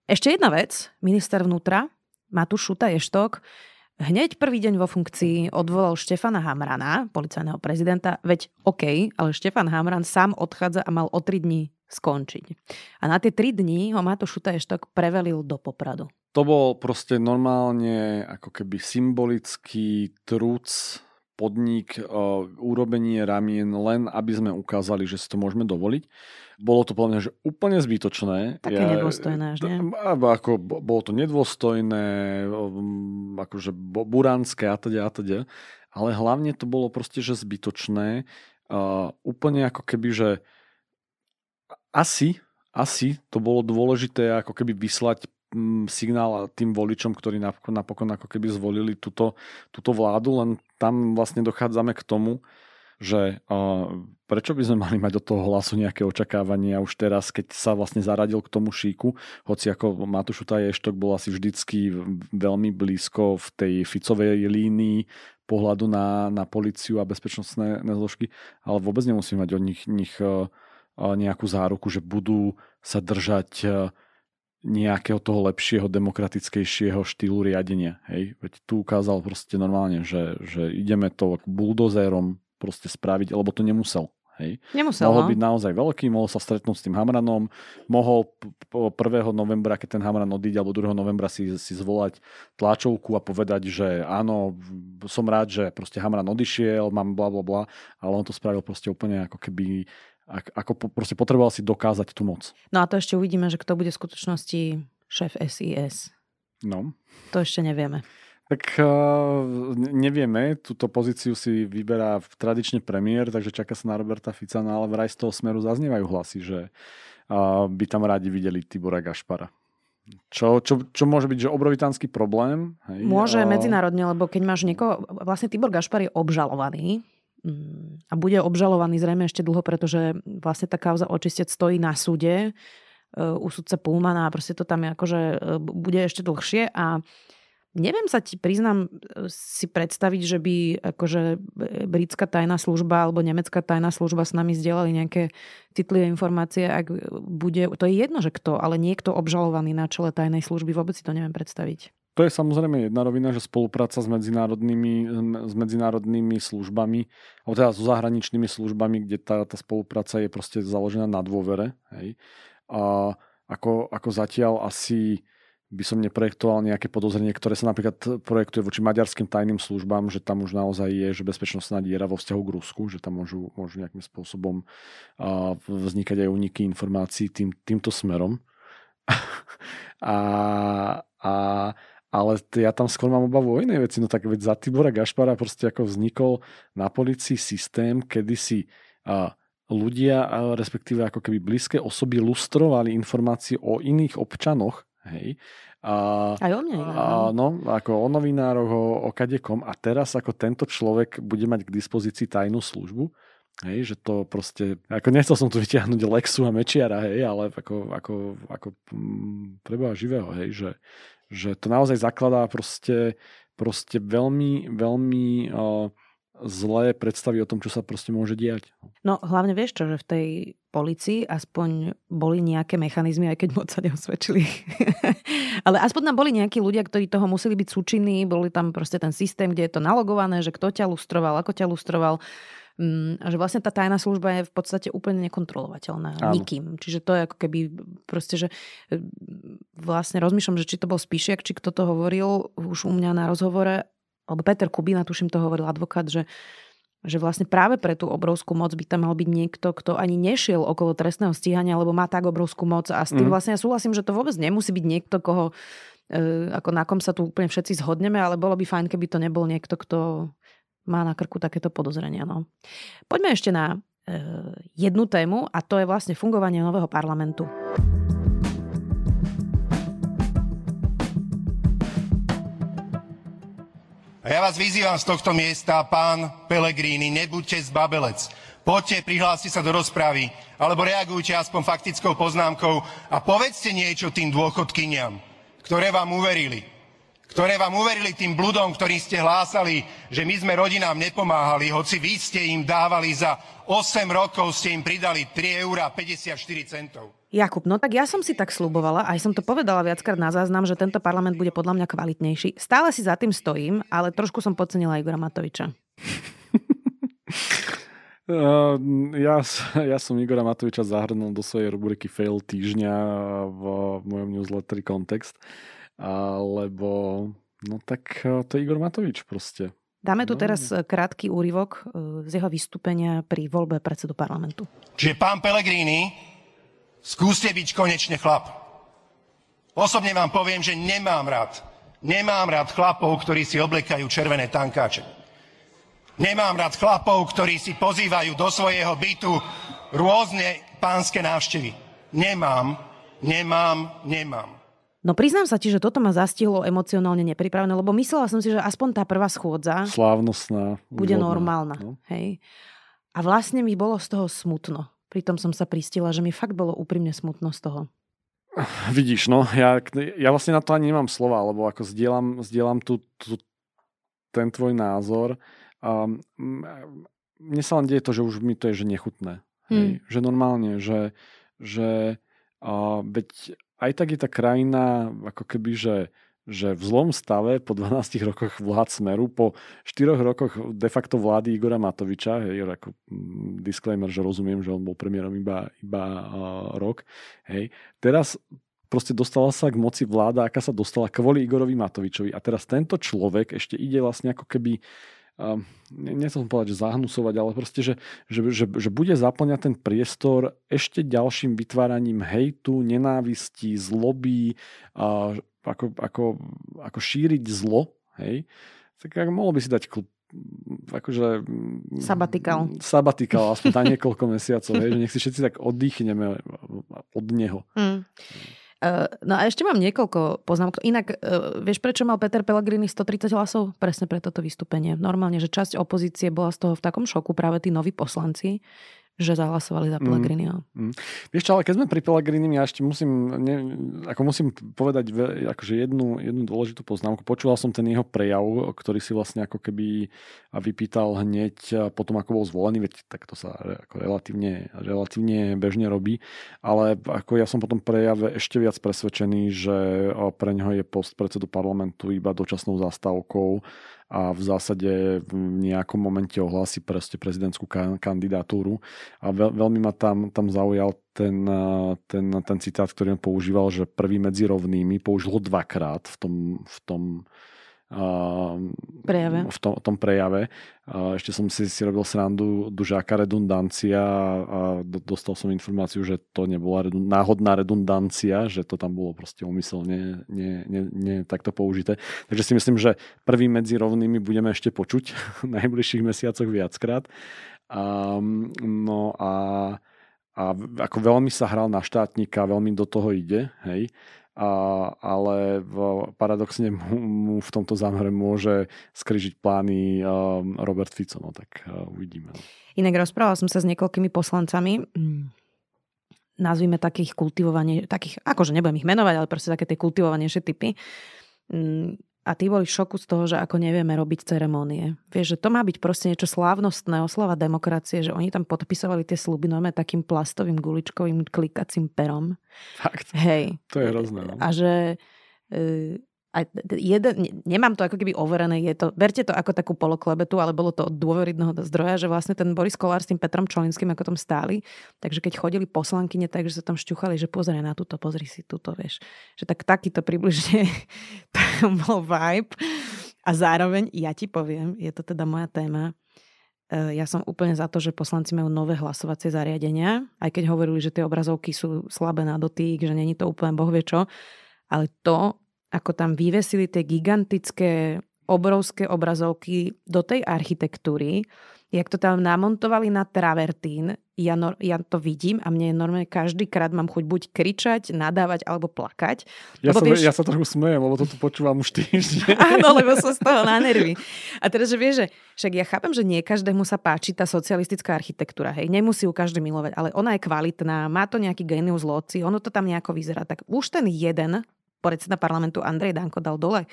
Speaker 1: Ešte jedna vec. Minister vnútra, Matúš Šuta Ještok, hneď prvý deň vo funkcii odvolal Štefana Hamrana, policajného prezidenta, veď OK, ale Štefan Hamran sám odchádza a mal o tri dní skončiť. A na tie tri dní ho Matúš Šutaještok prevelil do Popradu.
Speaker 2: To bol proste normálne ako keby symbolický trúc podnik, uh, urobenie ramien len, aby sme ukázali, že si to môžeme dovoliť. Bolo to podľa mňa že úplne zbytočné.
Speaker 1: Také ja, nedôstojné až, nie?
Speaker 2: Ako, bolo to nedôstojné, um, akože buránske a teda a teda. Ale hlavne to bolo proste, že zbytočné. Uh, úplne ako keby, že asi, asi to bolo dôležité ako keby vyslať mm, signál tým voličom, ktorí napokon, ako keby zvolili túto, túto vládu, len tam vlastne dochádzame k tomu, že uh, prečo by sme mali mať od toho hlasu nejaké očakávania už teraz, keď sa vlastne zaradil k tomu šíku, hoci ako Matúš Ještok bol asi vždycky veľmi blízko v tej Ficovej línii pohľadu na, na policiu a bezpečnostné zložky, ale vôbec nemusíme mať od nich, nich uh, nejakú záruku, že budú sa držať e, nejakého toho lepšieho, demokratickejšieho štýlu riadenia. Hej? Veď tu ukázal proste normálne, že, že ideme to buldozérom proste spraviť, lebo to nemusel. Hej.
Speaker 1: Nemusel,
Speaker 2: mohol
Speaker 1: no?
Speaker 2: byť naozaj veľký, mohol sa stretnúť s tým Hamranom, mohol 1. novembra, keď ten Hamran odíde, alebo 2. novembra si, si zvolať tlačovku a povedať, že áno, som rád, že proste Hamran odišiel, mám bla bla bla, ale on to spravil proste úplne ako keby ako proste potreboval si dokázať tú moc.
Speaker 1: No a to ešte uvidíme, že kto bude v skutočnosti šéf SIS.
Speaker 2: No.
Speaker 1: To ešte nevieme.
Speaker 2: Tak uh, nevieme, túto pozíciu si vyberá tradične premiér, takže čaká sa na Roberta Fica, no ale vraj z toho smeru zaznievajú hlasy, že uh, by tam rádi videli Tibora Gašpara. Čo, čo, čo môže byť, že obrovitánsky problém? Hej?
Speaker 1: Môže
Speaker 2: a...
Speaker 1: medzinárodne, lebo keď máš niekoho... Vlastne Tibor Gašpar je obžalovaný a bude obžalovaný zrejme ešte dlho, pretože vlastne tá kauza očistec stojí na súde e, u sudca Pulmana a proste to tam je akože e, bude ešte dlhšie a Neviem sa ti, priznám, e, si predstaviť, že by akože britská tajná služba alebo nemecká tajná služba s nami zdieľali nejaké citlivé informácie, ak bude, to je jedno, že kto, ale niekto obžalovaný na čele tajnej služby, vôbec si to neviem predstaviť.
Speaker 2: To je samozrejme jedna rovina, že spolupráca s medzinárodnými, s medzinárodnými službami, alebo teda so zahraničnými službami, kde tá, tá spolupráca je proste založená na dôvere. Hej. A ako, ako zatiaľ asi by som neprojektoval nejaké podozrenie, ktoré sa napríklad projektuje voči maďarským tajným službám, že tam už naozaj je, že bezpečnostná diera vo vzťahu k Rusku, že tam môžu, môžu nejakým spôsobom vznikať aj uniky informácií tým, týmto smerom. a, a, ale ja tam skôr mám obavu o inej veci. No tak veď za Tibora Gašpara proste ako vznikol na policii systém, kedy si uh, ľudia, respektíve ako keby blízke osoby lustrovali informácie o iných občanoch Hej.
Speaker 1: A, Aj o mne.
Speaker 2: A, no, ako o novinároch, o, o kadekom. A teraz ako tento človek bude mať k dispozícii tajnú službu, Hej, že to proste, ako nechcel som tu vyťahnuť Lexu a Mečiara, hej, ale ako, ako, ako mm, preboha živého, hej, že, že to naozaj zakladá proste, proste veľmi, veľmi uh, zlé predstavy o tom, čo sa proste môže diať.
Speaker 1: No hlavne vieš čo, že v tej policii aspoň boli nejaké mechanizmy, aj keď moc sa neosvedčili. Ale aspoň tam boli nejakí ľudia, ktorí toho museli byť súčinní, boli tam proste ten systém, kde je to nalogované, že kto ťa lustroval, ako ťa lustroval. Mm, a že vlastne tá tajná služba je v podstate úplne nekontrolovateľná Áno. nikým. Čiže to je ako keby proste, že e, vlastne rozmýšľam, že či to bol Spíšiak, či kto to hovoril už u mňa na rozhovore alebo Peter Kubina, tuším to hovoril advokát, že, že vlastne práve pre tú obrovskú moc by tam mal byť niekto, kto ani nešiel okolo trestného stíhania, lebo má tak obrovskú moc. A s tým mm. vlastne ja súhlasím, že to vôbec nemusí byť niekto, koho, e, ako na kom sa tu úplne všetci zhodneme, ale bolo by fajn, keby to nebol niekto, kto má na krku takéto podozrenia. No. Poďme ešte na e, jednu tému a to je vlastne fungovanie nového parlamentu.
Speaker 4: A ja vás vyzývam z tohto miesta, pán Pelegrini, nebuďte zbabelec. Poďte, prihláste sa do rozpravy, alebo reagujte aspoň faktickou poznámkou a povedzte niečo tým dôchodkyniam, ktoré vám uverili ktoré vám uverili tým bludom, ktorý ste hlásali, že my sme rodinám nepomáhali, hoci vy ste im dávali za 8 rokov, ste im pridali 3 eur 54 centov.
Speaker 1: Jakub, no tak ja som si tak slubovala, aj som to povedala viackrát na záznam, že tento parlament bude podľa mňa kvalitnejší. Stále si za tým stojím, ale trošku som podcenila Igora Matoviča.
Speaker 2: Uh, ja, ja som Igora Matoviča zahrnul do svojej rubriky Fail týždňa v, v mojom newsletteri Kontext lebo no tak e, to je Igor Matovič proste.
Speaker 1: Dáme tu no. teraz krátky úryvok e, z jeho vystúpenia pri voľbe predsedu parlamentu.
Speaker 4: Čiže pán Pelegrini, skúste byť konečne chlap. Osobne vám poviem, že nemám rád, nemám rád chlapov, ktorí si oblekajú červené tankáče. Nemám rád chlapov, ktorí si pozývajú do svojho bytu rôzne pánske návštevy. Nemám, nemám, nemám.
Speaker 1: No priznám sa ti, že toto ma zastihlo emocionálne nepripravené, lebo myslela som si, že aspoň tá prvá schôdza
Speaker 2: Slávnostná,
Speaker 1: bude úvodná, normálna. No. Hej. A vlastne mi bolo z toho smutno. Pritom som sa pristila, že mi fakt bolo úprimne smutno z toho.
Speaker 2: Vidíš, no, ja, ja vlastne na to ani nemám slova, lebo ako zdieľam, zdieľam tu, tu, ten tvoj názor. Um, mne sa len deje to, že už mi to je že nechutné. Hej? Hmm. Že normálne, že, že uh, veď aj tak je tá krajina ako keby, že, že v zlom stave po 12 rokoch vlád Smeru, po 4 rokoch de facto vlády Igora Matoviča, hej, ako mm, disclaimer, že rozumiem, že on bol premiérom iba, iba uh, rok, hej, teraz proste dostala sa k moci vláda, aká sa dostala kvôli Igorovi Matovičovi a teraz tento človek ešte ide vlastne ako keby um, nechcem povedať, že zahnusovať, ale proste, že, že, že, že bude zaplňať ten priestor ešte ďalším vytváraním hejtu, nenávistí, zloby, uh, ako, ako, ako šíriť zlo, hej, tak ako mohlo by si dať klub, akože...
Speaker 1: Sabatikal.
Speaker 2: Sabatikal, aspoň na niekoľko mesiacov, hej, že nech si všetci tak oddychneme od neho. Mm.
Speaker 1: Uh, no a ešte mám niekoľko poznámok. Inak, uh, vieš, prečo mal Peter Pellegrini 130 hlasov? Presne pre toto vystúpenie. Normálne, že časť opozície bola z toho v takom šoku, práve tí noví poslanci, že zahlasovali za Pellegriniho. Mm,
Speaker 2: mm. Vieš čo, ale keď sme pri Pellegrinim, ja ešte musím, ne, ako musím povedať akože jednu, jednu dôležitú poznámku. Počúval som ten jeho prejav, ktorý si vlastne ako keby vypýtal hneď potom, ako bol zvolený, veď tak to sa ako relatívne, relatívne bežne robí, ale ako ja som potom prejave ešte viac presvedčený, že pre neho je post predsedu parlamentu iba dočasnou zastávkou a v zásade v nejakom momente ohlási proste prezidentskú kandidatúru. A veľ, veľmi ma tam, tam zaujal ten, ten, ten citát, ktorý on používal, že prvý medzi rovnými, použil ho dvakrát v tom, v tom
Speaker 1: prejave.
Speaker 2: V, tom, tom prejave. Ešte som si, si robil srandu dužáka redundancia a dostal som informáciu, že to nebola redund, náhodná redundancia, že to tam bolo proste umyselne nie, nie, nie takto použité. Takže si myslím, že prvý medzi rovnými budeme ešte počuť v najbližších mesiacoch viackrát. A, no a, a ako veľmi sa hral na štátnika, veľmi do toho ide, hej a, ale v, paradoxne mu, v tomto zámere môže skrižiť plány um, Robert Fico, no tak uh, uvidíme. No.
Speaker 1: Inak rozprával som sa s niekoľkými poslancami, mm, nazvime takých kultivovaní, takých, akože nebudem ich menovať, ale proste také tie kultivovanejšie typy. A tí boli v šoku z toho, že ako nevieme robiť ceremónie. Vieš, že to má byť proste niečo slávnostné, oslava demokracie, že oni tam podpisovali tie sluby normálne takým plastovým guličkovým klikacím perom.
Speaker 2: Fakt?
Speaker 1: Hej.
Speaker 2: To je hrozné. No?
Speaker 1: A že aj jeden, nemám to ako keby overené, je to, berte to ako takú poloklebetu, ale bolo to od dôveridného zdroja, že vlastne ten Boris Kolár s tým Petrom Čolinským ako tam stáli, takže keď chodili poslankyne, takže sa tam šťuchali, že pozri na túto, pozri si túto, vieš. Že tak takýto približne tam bol vibe. A zároveň, ja ti poviem, je to teda moja téma, e, ja som úplne za to, že poslanci majú nové hlasovacie zariadenia, aj keď hovorili, že tie obrazovky sú slabé na dotyk, že není to úplne bohvie čo, ale to, ako tam vyvesili tie gigantické obrovské obrazovky do tej architektúry, jak to tam namontovali na travertín, ja, no, ja to vidím a mne je normálne každý krát mám chuť buď kričať, nadávať alebo plakať.
Speaker 2: Ja, lebo sa, vieš, ja sa trochu smejem, lebo to tu počúvam už týždeň.
Speaker 1: Áno, lebo som z toho na nervy. A teraz, že vieš, že však ja chápem, že nie každému sa páči tá socialistická architektúra, hej, nemusí ju každý milovať, ale ona je kvalitná, má to nejaký genius loci, ono to tam nejako vyzerá. Tak už ten jeden predseda parlamentu Andrej Danko dal dole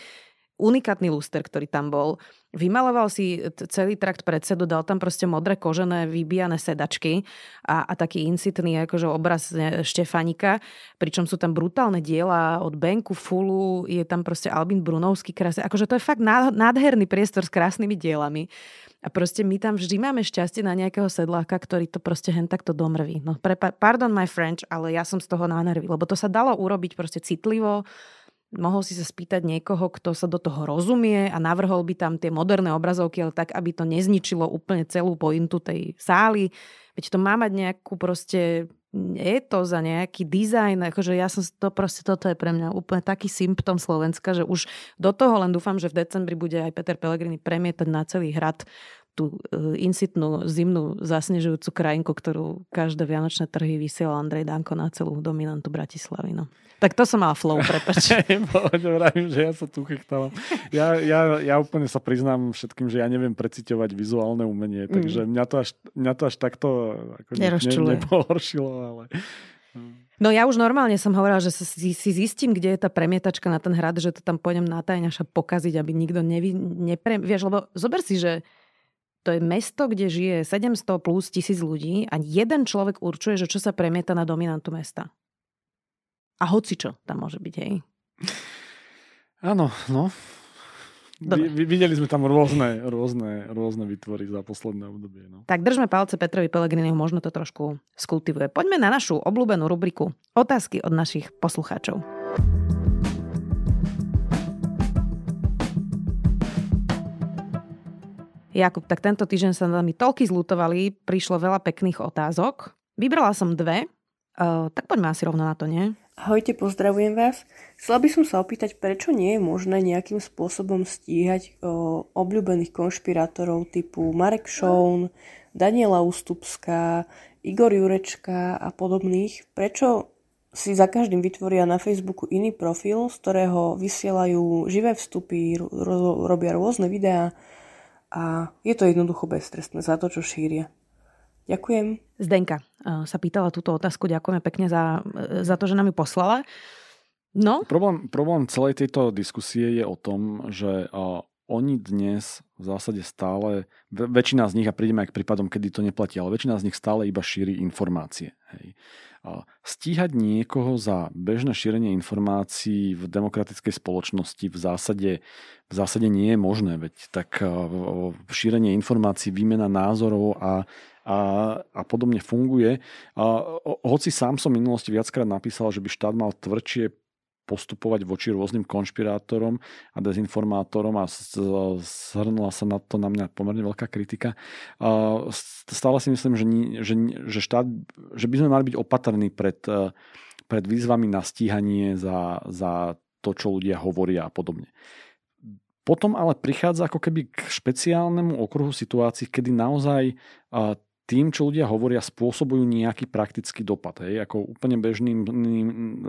Speaker 1: unikátny luster, ktorý tam bol. Vymaloval si celý trakt predsedu, dal tam proste modré kožené vybijané sedačky a, a taký insitný akože obraz Štefanika, pričom sú tam brutálne diela od Benku, Fulu, je tam proste Albin Brunovský krásny. Akože to je fakt nádherný priestor s krásnymi dielami. A proste my tam vždy máme šťastie na nejakého sedláka, ktorý to proste hen takto domrví. No, pre, pardon my French, ale ja som z toho na lebo to sa dalo urobiť proste citlivo, mohol si sa spýtať niekoho, kto sa do toho rozumie a navrhol by tam tie moderné obrazovky, ale tak, aby to nezničilo úplne celú pointu tej sály. Veď to má mať nejakú proste je to za nejaký dizajn, akože ja som to proste, toto je pre mňa úplne taký symptom Slovenska, že už do toho len dúfam, že v decembri bude aj Peter Pellegrini premietať na celý hrad tú e, insitnú zimnú zasnežujúcu krajinku, ktorú každé vianočné trhy vysiela Andrej Danko na celú dominantu Bratislavy. No. Tak to som mal flow, prepač.
Speaker 2: Vravím, že ja sa tu chechtávam. Ja, ja, ja úplne sa priznám všetkým, že ja neviem preciťovať vizuálne umenie, mm. takže mňa to až, mňa to až takto ako ne, ne, nepohoršilo, ale...
Speaker 1: No ja už normálne som hovorila, že si, si zistím, kde je tá premietačka na ten hrad, že to tam pôjdem na tajňaša pokaziť, aby nikto nevi, nepre... Vieš, lebo zober si, že to je mesto, kde žije 700 plus tisíc ľudí a jeden človek určuje, že čo sa premieta na dominantu mesta. A hoci čo tam môže byť, hej?
Speaker 2: Áno, no. Dobre. Videli sme tam rôzne, rôzne, rôzne vytvory za posledné obdobie. No.
Speaker 1: Tak držme palce Petrovi Pelegriniu, možno to trošku skultivuje. Poďme na našu obľúbenú rubriku Otázky od našich poslucháčov. Jakub, tak tento týždeň sa nami toľky zlutovali, prišlo veľa pekných otázok. Vybrala som dve, uh, tak poďme asi rovno na to, nie?
Speaker 5: Ahojte, pozdravujem vás. Chcela by som sa opýtať, prečo nie je možné nejakým spôsobom stíhať o, obľúbených konšpirátorov typu Marek Šoun, Daniela Ústupská, Igor Jurečka a podobných. Prečo si za každým vytvoria na Facebooku iný profil, z ktorého vysielajú živé vstupy, ro- robia rôzne videá a je to jednoducho beztrestné za to, čo šíria. Ďakujem.
Speaker 1: Zdenka sa pýtala túto otázku, ďakujeme pekne za, za to, že nám ju poslala. No?
Speaker 2: Problém, problém celej tejto diskusie je o tom, že oni dnes v zásade stále, väčšina z nich, a prídeme aj k prípadom, kedy to neplatí, ale väčšina z nich stále iba šíri informácie. Hej. Stíhať niekoho za bežné šírenie informácií v demokratickej spoločnosti v zásade, v zásade nie je možné, veď tak šírenie informácií, výmena názorov a, a, a podobne funguje. A, hoci sám som v minulosti viackrát napísal, že by štát mal tvrdšie postupovať voči rôznym konšpirátorom a dezinformátorom a zhrnula sa na to na mňa pomerne veľká kritika. Stále si myslím, že, že, že, štát, že by sme mali byť opatrní pred, pred výzvami na stíhanie za, za to, čo ľudia hovoria a podobne. Potom ale prichádza ako keby k špeciálnemu okruhu situácií, kedy naozaj tým, čo ľudia hovoria, spôsobujú nejaký praktický dopad. Hej. Ako úplne bežným,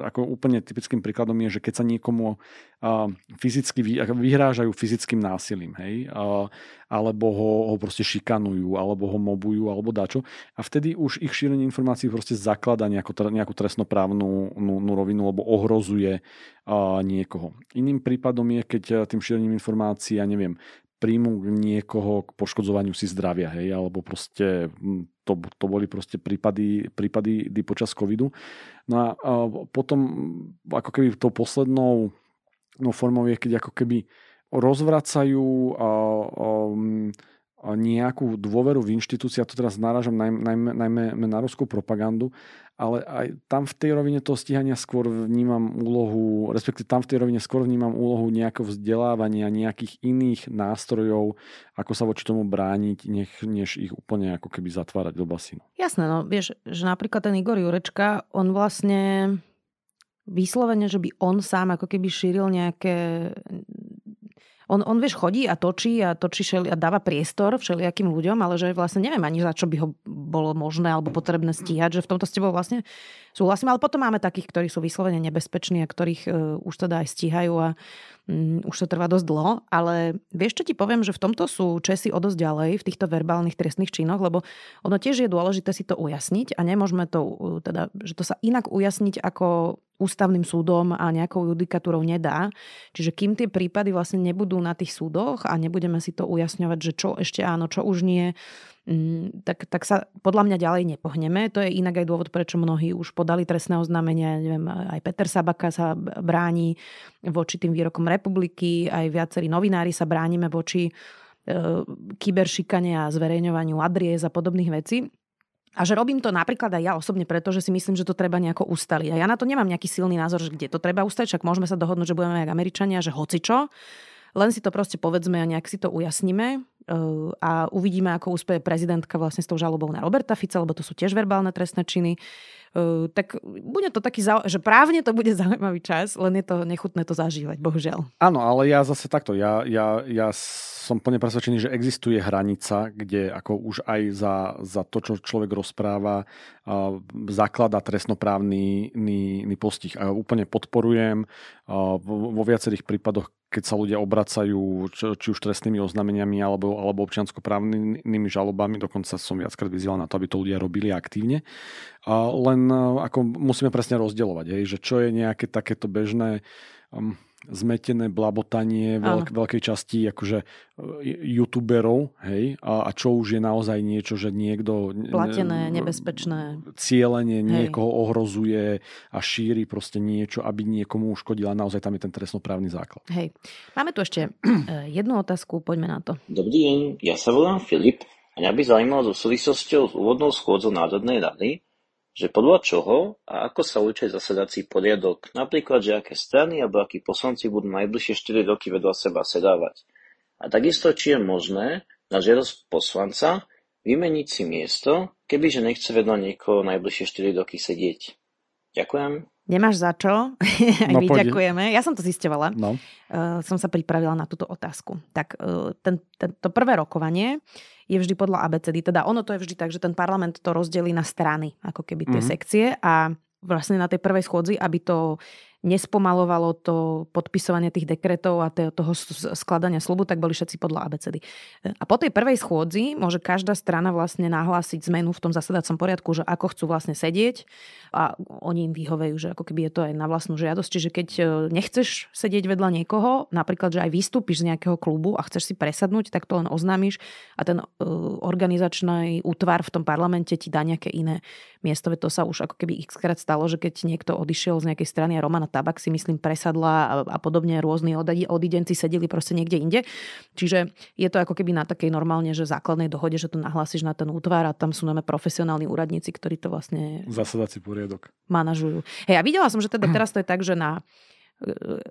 Speaker 2: ako úplne typickým príkladom je, že keď sa niekomu uh, fyzicky vy, vyhrážajú fyzickým násilím, hej, uh, alebo ho, ho proste šikanujú, alebo ho mobujú, alebo dačo. A vtedy už ich šírenie informácií proste zaklada nejakú, nejakú trestnoprávnu nú, nú rovinu, alebo ohrozuje uh, niekoho. Iným prípadom je, keď tým šírením informácií, ja neviem, príjmu niekoho k poškodzovaniu si zdravia, hej, alebo proste hm, to, to boli proste prípady, prípady počas covidu. No a, a potom ako keby tou poslednou no, formou je, keď ako keby rozvracajú a, a, hm, nejakú dôveru v inštitúcii, ja to teraz náražam najmä, najmä, najmä na ruskú propagandu, ale aj tam v tej rovine toho stíhania skôr vnímam úlohu, respektíve tam v tej rovine skôr vnímam úlohu nejakého vzdelávania, nejakých iných nástrojov, ako sa voči tomu brániť, nech, než ich úplne ako keby zatvárať do basínu.
Speaker 1: Jasné, no vieš, že napríklad ten Igor Jurečka, on vlastne vyslovene, že by on sám ako keby šíril nejaké on, on vieš, chodí a točí a točí šeli, a dáva priestor všelijakým ľuďom, ale že vlastne neviem ani za čo by ho bolo možné alebo potrebné stíhať, že v tomto s tebou vlastne súhlasím, ale potom máme takých, ktorí sú vyslovene nebezpeční a ktorých uh, už teda aj stíhajú a um, už to trvá dosť dlho, ale vieš, čo ti poviem, že v tomto sú Česi o dosť ďalej v týchto verbálnych trestných činoch, lebo ono tiež je dôležité si to ujasniť a nemôžeme to, uh, teda, že to sa inak ujasniť ako ústavným súdom a nejakou judikatúrou nedá. Čiže kým tie prípady vlastne nebudú na tých súdoch a nebudeme si to ujasňovať, že čo ešte áno, čo už nie, mm, tak, tak sa podľa mňa ďalej nepohneme. To je inak aj dôvod, prečo mnohí už podali trestné oznámenia. Neviem, aj Peter Sabaka sa bráni voči tým výrokom republiky, aj viacerí novinári sa bránime voči e, kyberšikane a zverejňovaniu adries a podobných vecí. A že robím to napríklad aj ja osobne preto, že si myslím, že to treba nejako ustaliť. A ja na to nemám nejaký silný názor, že kde to treba ustať, však môžeme sa dohodnúť, že budeme aj Američania, že hoci čo. Len si to proste povedzme a nejak si to ujasníme a uvidíme, ako úspeje prezidentka vlastne s tou žalobou na Roberta Fica, lebo to sú tiež verbálne trestné činy. Tak bude to taký, že právne to bude zaujímavý čas, len je to nechutné to zažívať, bohužiaľ.
Speaker 2: Áno, ale ja zase takto, ja, ja, ja som plne presvedčený, že existuje hranica, kde ako už aj za, za to, čo človek rozpráva, zaklada trestnoprávny postih. A úplne podporujem vo viacerých prípadoch, keď sa ľudia obracajú či, už trestnými oznameniami alebo, alebo občianskoprávnymi žalobami, dokonca som viackrát vyzýval na to, aby to ľudia robili aktívne. Len uh, ako musíme presne rozdielovať, že čo je nejaké takéto bežné um, zmetené blabotanie veľk, veľkej časti akože e, youtuberov, hej, a, a čo už je naozaj niečo, že niekto...
Speaker 1: Platené, nebezpečné.
Speaker 2: Cieľenie niekoho hej. ohrozuje a šíri proste niečo, aby niekomu uškodila. Naozaj tam je ten trestnoprávny základ.
Speaker 1: Hej. Máme tu ešte e, jednu otázku, poďme na to.
Speaker 6: Dobrý deň, ja sa volám Filip a mňa by zaujímalo so súvislosťou s úvodnou schôdzou Národnej rady, že podľa čoho a ako sa určuje zasadací poriadok, napríklad, že aké strany alebo akí poslanci budú najbližšie 4 roky vedľa seba sedávať. A takisto, či je možné na žiadosť poslanca vymeniť si miesto, kebyže nechce vedľa niekoho najbližšie 4 roky sedieť. Ďakujem.
Speaker 1: Nemáš za čo? Aj no, my poď. ďakujeme. Ja som to zistovala. No. Uh, som sa pripravila na túto otázku. Tak uh, ten, ten, to prvé rokovanie je vždy podľa ABCD. Teda ono to je vždy tak, že ten parlament to rozdelí na strany, ako keby tie mm-hmm. sekcie a vlastne na tej prvej schôdzi, aby to nespomalovalo to podpisovanie tých dekretov a toho skladania slubu, tak boli všetci podľa abecedy. A po tej prvej schôdzi môže každá strana vlastne nahlásiť zmenu v tom zasadacom poriadku, že ako chcú vlastne sedieť a oni im vyhovejú, že ako keby je to aj na vlastnú žiadosť. Čiže keď e, nechceš sedieť vedľa niekoho, napríklad, že aj vystúpiš z nejakého klubu a chceš si presadnúť, tak to len oznámiš a ten e, organizačný útvar v tom parlamente ti dá nejaké iné miesto. To sa už ako keby xkrát stalo, že keď niekto odišiel z nejakej strany a Romana Tabak si myslím presadla a, a podobne rôzni odidenci sedeli proste niekde inde. Čiže je to ako keby na takej normálne, že základnej dohode, že to nahlásiš na ten útvar a tam sú najmä profesionálni úradníci, ktorí to vlastne...
Speaker 2: Zasadací poriadok.
Speaker 1: Manažujú. Hej, a videla som, že teda teraz to je tak, že na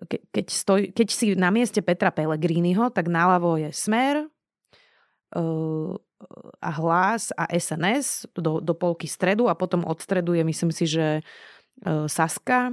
Speaker 1: ke, keď, stoj, keď si na mieste Petra Pellegriniho, tak náľavo je Smer a Hlas a SNS do, do polky stredu a potom od stredu je myslím si, že Saska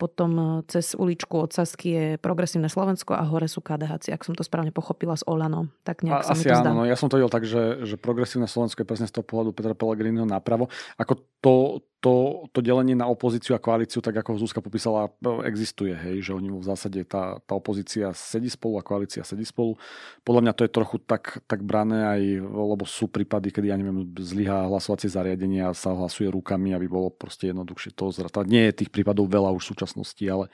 Speaker 1: potom e, cez uličku od Sasky je Progresívne Slovensko a hore sú KDH, ak som to správne pochopila s Olano. Tak nejak a, sa
Speaker 2: asi
Speaker 1: mi to zdá.
Speaker 2: áno, no ja som to videl tak, že, že Progresívne Slovensko je presne z toho pohľadu Petra Pellegriniho napravo. Ako to, to, to delenie na opozíciu a koalíciu, tak ako Zuzka popísala, existuje, hej, že oni v zásade tá, tá opozícia sedí spolu a koalícia sedí spolu. Podľa mňa to je trochu tak, tak brané aj, lebo sú prípady, kedy, ja neviem, zlyhá hlasovacie zariadenie a sa hlasuje rukami, aby bolo proste jednoduchšie to zratať. Nie je tých prípadov veľa už v súčasnosti, ale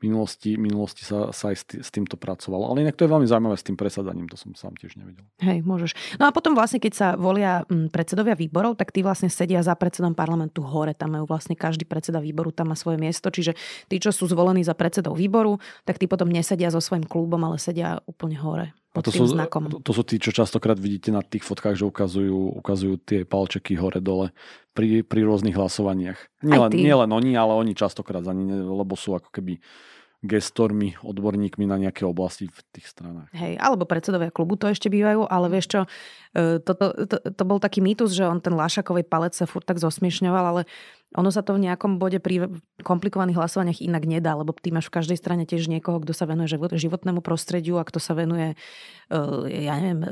Speaker 2: v minulosti, minulosti sa, sa aj s týmto pracovalo. Ale inak to je veľmi zaujímavé s tým presadaním, to som sám tiež nevedel.
Speaker 1: Hej, môžeš. No a potom vlastne, keď sa volia predsedovia výborov, tak tí vlastne sedia za predsedom parlamentu hore. Tam majú vlastne každý predseda výboru, tam má svoje miesto. Čiže tí, čo sú zvolení za predsedov výboru, tak tí potom nesedia so svojím klubom, ale sedia úplne hore. Pod to,
Speaker 2: sú,
Speaker 1: znakom.
Speaker 2: to sú tí, čo častokrát vidíte na tých fotkách, že ukazujú, ukazujú tie palčeky hore-dole pri, pri rôznych hlasovaniach. Nielen nie len oni, ale oni častokrát za nimi, lebo sú ako keby gestormi, odborníkmi na nejaké oblasti v tých stranách.
Speaker 1: Hej, alebo predsedovia klubu to ešte bývajú, ale vieš čo, e, to, to, to, to bol taký mýtus, že on ten Lášakovej palec sa furt tak zosmiešňoval, ale ono sa to v nejakom bode pri komplikovaných hlasovaniach inak nedá, lebo ty máš v každej strane tiež niekoho, kto sa venuje životnému prostrediu a kto sa venuje, e, ja neviem,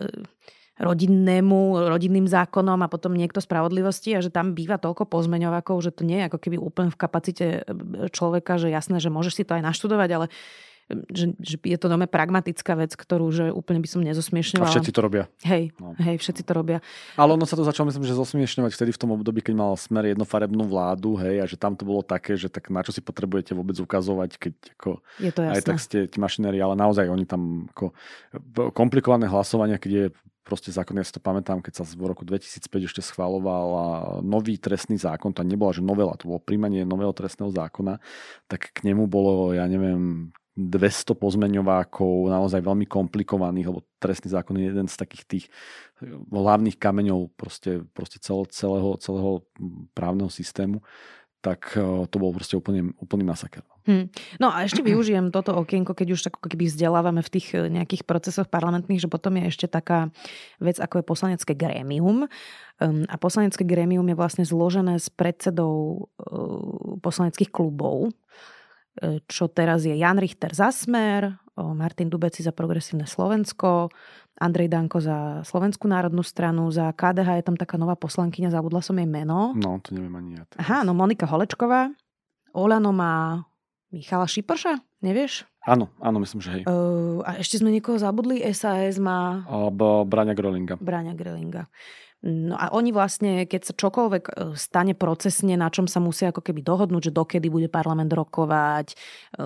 Speaker 1: rodinnému, rodinným zákonom a potom niekto spravodlivosti a že tam býva toľko pozmeňovákov, že to nie je ako keby úplne v kapacite e, človeka, že jasné, že môžeš si to aj naštudovať, ale e, že, že je to dome pragmatická vec, ktorú že úplne by som nezosmiešňovala.
Speaker 2: A všetci to robia.
Speaker 1: Hej, no. hej, všetci to robia.
Speaker 2: Ale ono sa to začalo, myslím, že zosmiešňovať vtedy v tom období, keď mal smer jednofarebnú vládu, hej, a že tam to bolo také, že tak na čo si potrebujete vôbec ukazovať, keď ako,
Speaker 1: je to jasné.
Speaker 2: aj tak ste tí mašinéri, ale naozaj oni tam ako komplikované hlasovania, keď je proste zákon, ja si to pamätám, keď sa v roku 2005 ešte schváloval nový trestný zákon, to nebola, že novela, to bolo príjmanie nového trestného zákona, tak k nemu bolo, ja neviem, 200 pozmeňovákov, naozaj veľmi komplikovaných, lebo trestný zákon je jeden z takých tých hlavných kameňov proste, proste celého, celého, celého právneho systému tak eh, to bol proste úplne, úplný masaker.
Speaker 1: Hmm. No a ešte využijem toto okienko, keď už tak keby vzdelávame v tých eh, nejakých procesoch parlamentných, že potom je ešte taká vec, ako je poslanecké grémium. Um, a poslanecké grémium je vlastne zložené z predsedov uh, poslaneckých klubov, čo teraz je Jan Richter za Smer, Martin Dubeci za Progresívne Slovensko, Andrej Danko za Slovenskú národnú stranu, za KDH je tam taká nová poslankyňa, zabudla som jej meno.
Speaker 2: No, to neviem ani ja.
Speaker 1: Teraz. Aha, no Monika Holečková. Olano má Michala Šiprša, nevieš?
Speaker 2: Áno, áno, myslím, že hej.
Speaker 1: Uh, a ešte sme niekoho zabudli, SAS má...
Speaker 2: Alebo Braňa Grelinga.
Speaker 1: Braňa Grelinga. No a oni vlastne, keď sa čokoľvek e, stane procesne, na čom sa musia ako keby dohodnúť, že dokedy bude parlament rokovať, e,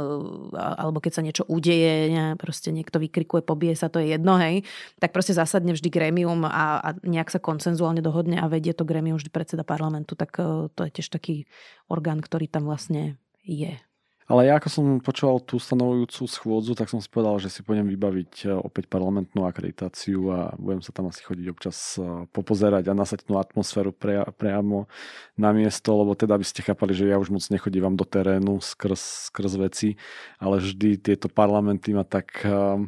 Speaker 1: alebo keď sa niečo udeje, ne, proste niekto vykrikuje, pobije sa, to je jedno, hej, tak proste zasadne vždy grémium a, a nejak sa koncenzuálne dohodne a vedie to grémium vždy predseda parlamentu, tak e, to je tiež taký orgán, ktorý tam vlastne je.
Speaker 2: Ale ja ako som počúval tú stanovujúcu schôdzu, tak som si povedal, že si pôjdem vybaviť e, opäť parlamentnú akreditáciu a budem sa tam asi chodiť občas e, popozerať a nasať tú atmosféru priamo na miesto, lebo teda by ste chápali, že ja už moc nechodívam do terénu skrz, skrz veci, ale vždy tieto parlamenty ma tak uh,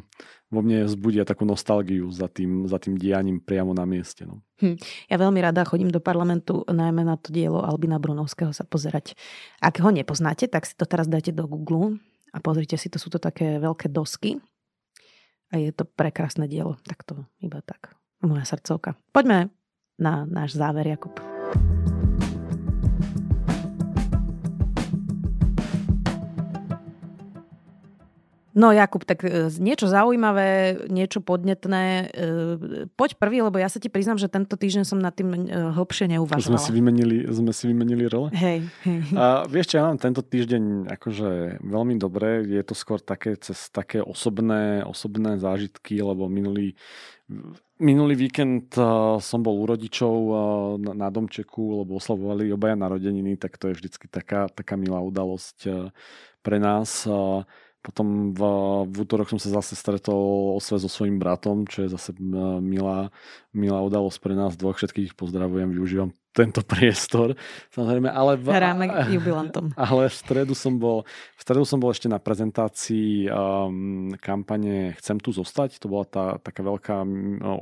Speaker 2: vo mne vzbudia takú nostalgiu za tým, za tým dianím priamo na mieste. No.
Speaker 1: Hm. Ja veľmi rada chodím do parlamentu najmä na to dielo Albina Brunovského sa pozerať. Ak ho nepoznáte, tak si to teraz dajte do Google a pozrite si, to sú to také veľké dosky a je to prekrásne dielo. Tak to iba tak. Moja srdcovka. Poďme na náš záver, Jakub. No Jakub, tak e, niečo zaujímavé, niečo podnetné. E, poď prvý, lebo ja sa ti priznám, že tento týždeň som nad tým e, hlbšie neuvažovala.
Speaker 2: Sme si vymenili, sme si vymenili role?
Speaker 1: Hej. hej.
Speaker 2: A vieš čo, ja mám tento týždeň akože veľmi dobré. Je to skôr také cez také osobné, osobné zážitky, lebo minulý, minulý víkend som bol u rodičov na domčeku, lebo oslavovali obaja narodeniny, tak to je vždycky taká, taká milá udalosť pre nás. Potom v, v útorok som sa zase stretol osve so svojím bratom, čo je zase milá, milá udalosť pre nás dvoch. Všetkých pozdravujem, využívam tento priestor. Samozrejme, ale v,
Speaker 1: Hráme jubilantom.
Speaker 2: Ale v stredu som bol, v stredu som bol ešte na prezentácii um, kampane Chcem tu zostať. To bola tá taká veľká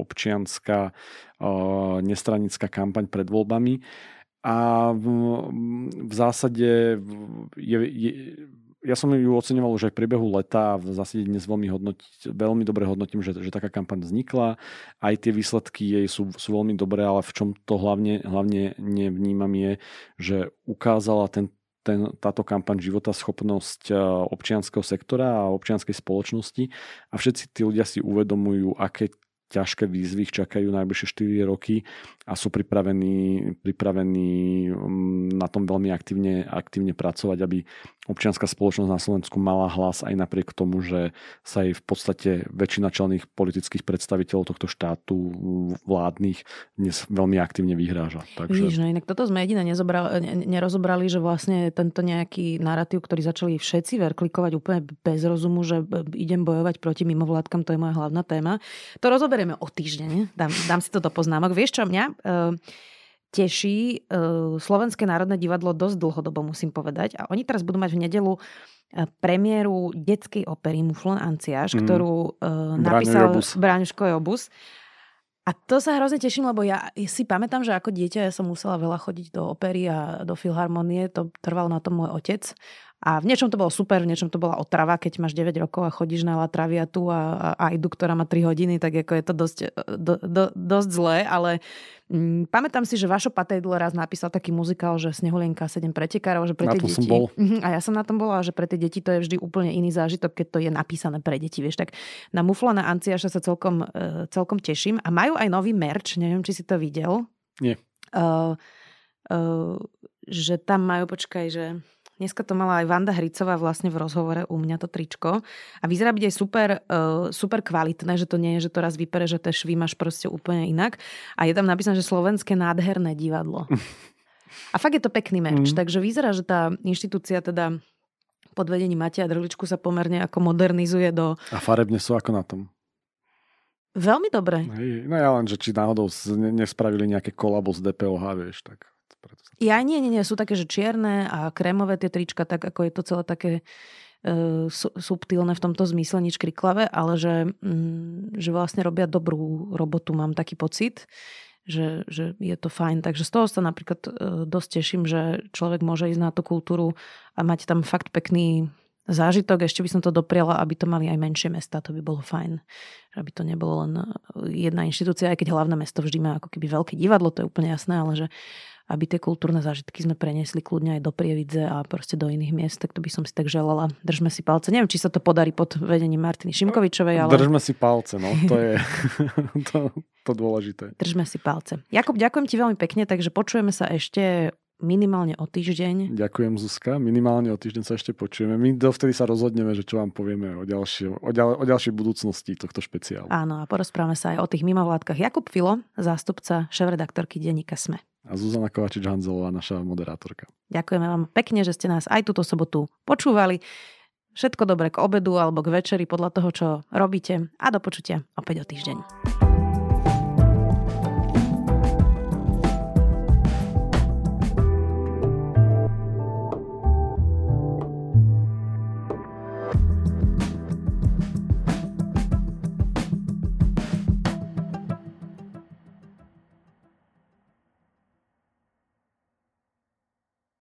Speaker 2: občianská uh, nestranická kampaň pred voľbami. A v, v zásade je, je, ja som ju oceňoval už aj v priebehu leta. Zásade dnes veľmi, hodnoti, veľmi dobre hodnotím, že, že taká kampaň vznikla. Aj tie výsledky jej sú, sú veľmi dobré, ale v čom to hlavne, hlavne nevnímam je, že ukázala ten, ten, táto kampaň života schopnosť eh, občianského sektora a občianskej spoločnosti a všetci tí ľudia si uvedomujú, aké ťažké výzvy ich čakajú najbližšie 4 roky a sú pripravení, pripravení mm, na tom veľmi aktívne, aktívne pracovať, aby občianská spoločnosť na Slovensku mala hlas aj napriek tomu, že sa jej v podstate väčšina čelných politických predstaviteľov tohto štátu vládnych dnes veľmi aktívne vyhráža.
Speaker 1: Takže... Vidíš, no inak toto sme jediné nerozobrali, že vlastne tento nejaký narratív, ktorý začali všetci verklikovať úplne bez rozumu, že idem bojovať proti mimovládkam, to je moja hlavná téma. To rozoberieme o týždeň, dám, dám si to do poznámok. Vieš čo, mňa uh, teší uh, Slovenské národné divadlo dosť dlhodobo, musím povedať. A oni teraz budú mať v nedelu uh, premiéru detskej opery Muflon Anciáš, mm. ktorú uh, napísal Bráňuško Jobus. A to sa hrozne teším, lebo ja si pamätám, že ako dieťa ja som musela veľa chodiť do opery a do filharmonie. To trval na tom môj otec. A v niečom to bolo super, v niečom to bola otrava, keď máš 9 rokov a chodíš na latraviatu a, a, a idú, ktorá má 3 hodiny, tak ako je to dosť, do, do, dosť zlé, ale mm, pamätám si, že Vašo Patejdl raz napísal taký muzikál, že Snehulienka 7 pretekárov, že pre tie deti...
Speaker 2: Som bol.
Speaker 1: A ja som na tom bola, že pre tie deti to je vždy úplne iný zážitok, keď to je napísané pre deti, vieš, tak na Muflana Anciaša sa celkom, uh, celkom teším. A majú aj nový merch, neviem, či si to videl.
Speaker 2: Nie. Uh,
Speaker 1: uh, že tam majú, počkaj, že Dneska to mala aj Vanda Hricová vlastne v rozhovore u mňa to tričko. A vyzerá byť aj super, uh, super kvalitné, že to nie je, že to raz vypere, že tie švy máš proste úplne inak. A je tam napísané, že slovenské nádherné divadlo. A fakt je to pekný merč. Mm. Takže vyzerá, že tá inštitúcia teda pod vedením Matia Drličku sa pomerne ako modernizuje do...
Speaker 2: A farebne sú ako na tom?
Speaker 1: Veľmi dobre.
Speaker 2: No ja len, že či náhodou nespravili nejaké kolabo z DPOH, vieš, tak
Speaker 1: preto sa... Ja nie, nie, nie, sú také, že čierne a krémové tie trička, tak ako je to celé také uh, subtilné v tomto zmysle, nič kriklavé, ale že, mm, že vlastne robia dobrú robotu, mám taký pocit, že, že je to fajn. Takže z toho sa napríklad uh, dosť teším, že človek môže ísť na tú kultúru a mať tam fakt pekný zážitok. Ešte by som to dopriala, aby to mali aj menšie mesta, to by bolo fajn. Aby to nebolo len jedna inštitúcia, aj keď hlavné mesto vždy má ako keby veľké divadlo, to je úplne jasné, ale že aby tie kultúrne zážitky sme preniesli kľudne aj do Prievidze a proste do iných miest, tak to by som si tak želala. Držme si palce. Neviem, či sa to podarí pod vedením Martiny Šimkovičovej, ale...
Speaker 2: Držme si palce, no, to je to, to dôležité.
Speaker 1: Držme si palce. Jakub, ďakujem ti veľmi pekne, takže počujeme sa ešte minimálne o týždeň.
Speaker 2: Ďakujem Zuzka, minimálne o týždeň sa ešte počujeme. My dovtedy sa rozhodneme, že čo vám povieme o, ďalšie, o, ďal, o ďalšej budúcnosti tohto špeciálu.
Speaker 1: Áno, a porozprávame sa aj o tých mimovládkach. Jakub Filo, zástupca šéf-redaktorky denníka SME
Speaker 2: a Zuzana Kovačič-Hanzelová, naša moderátorka.
Speaker 1: Ďakujeme vám pekne, že ste nás aj túto sobotu počúvali. Všetko dobré k obedu alebo k večeri podľa toho, čo robíte a do počutia opäť o týždeň.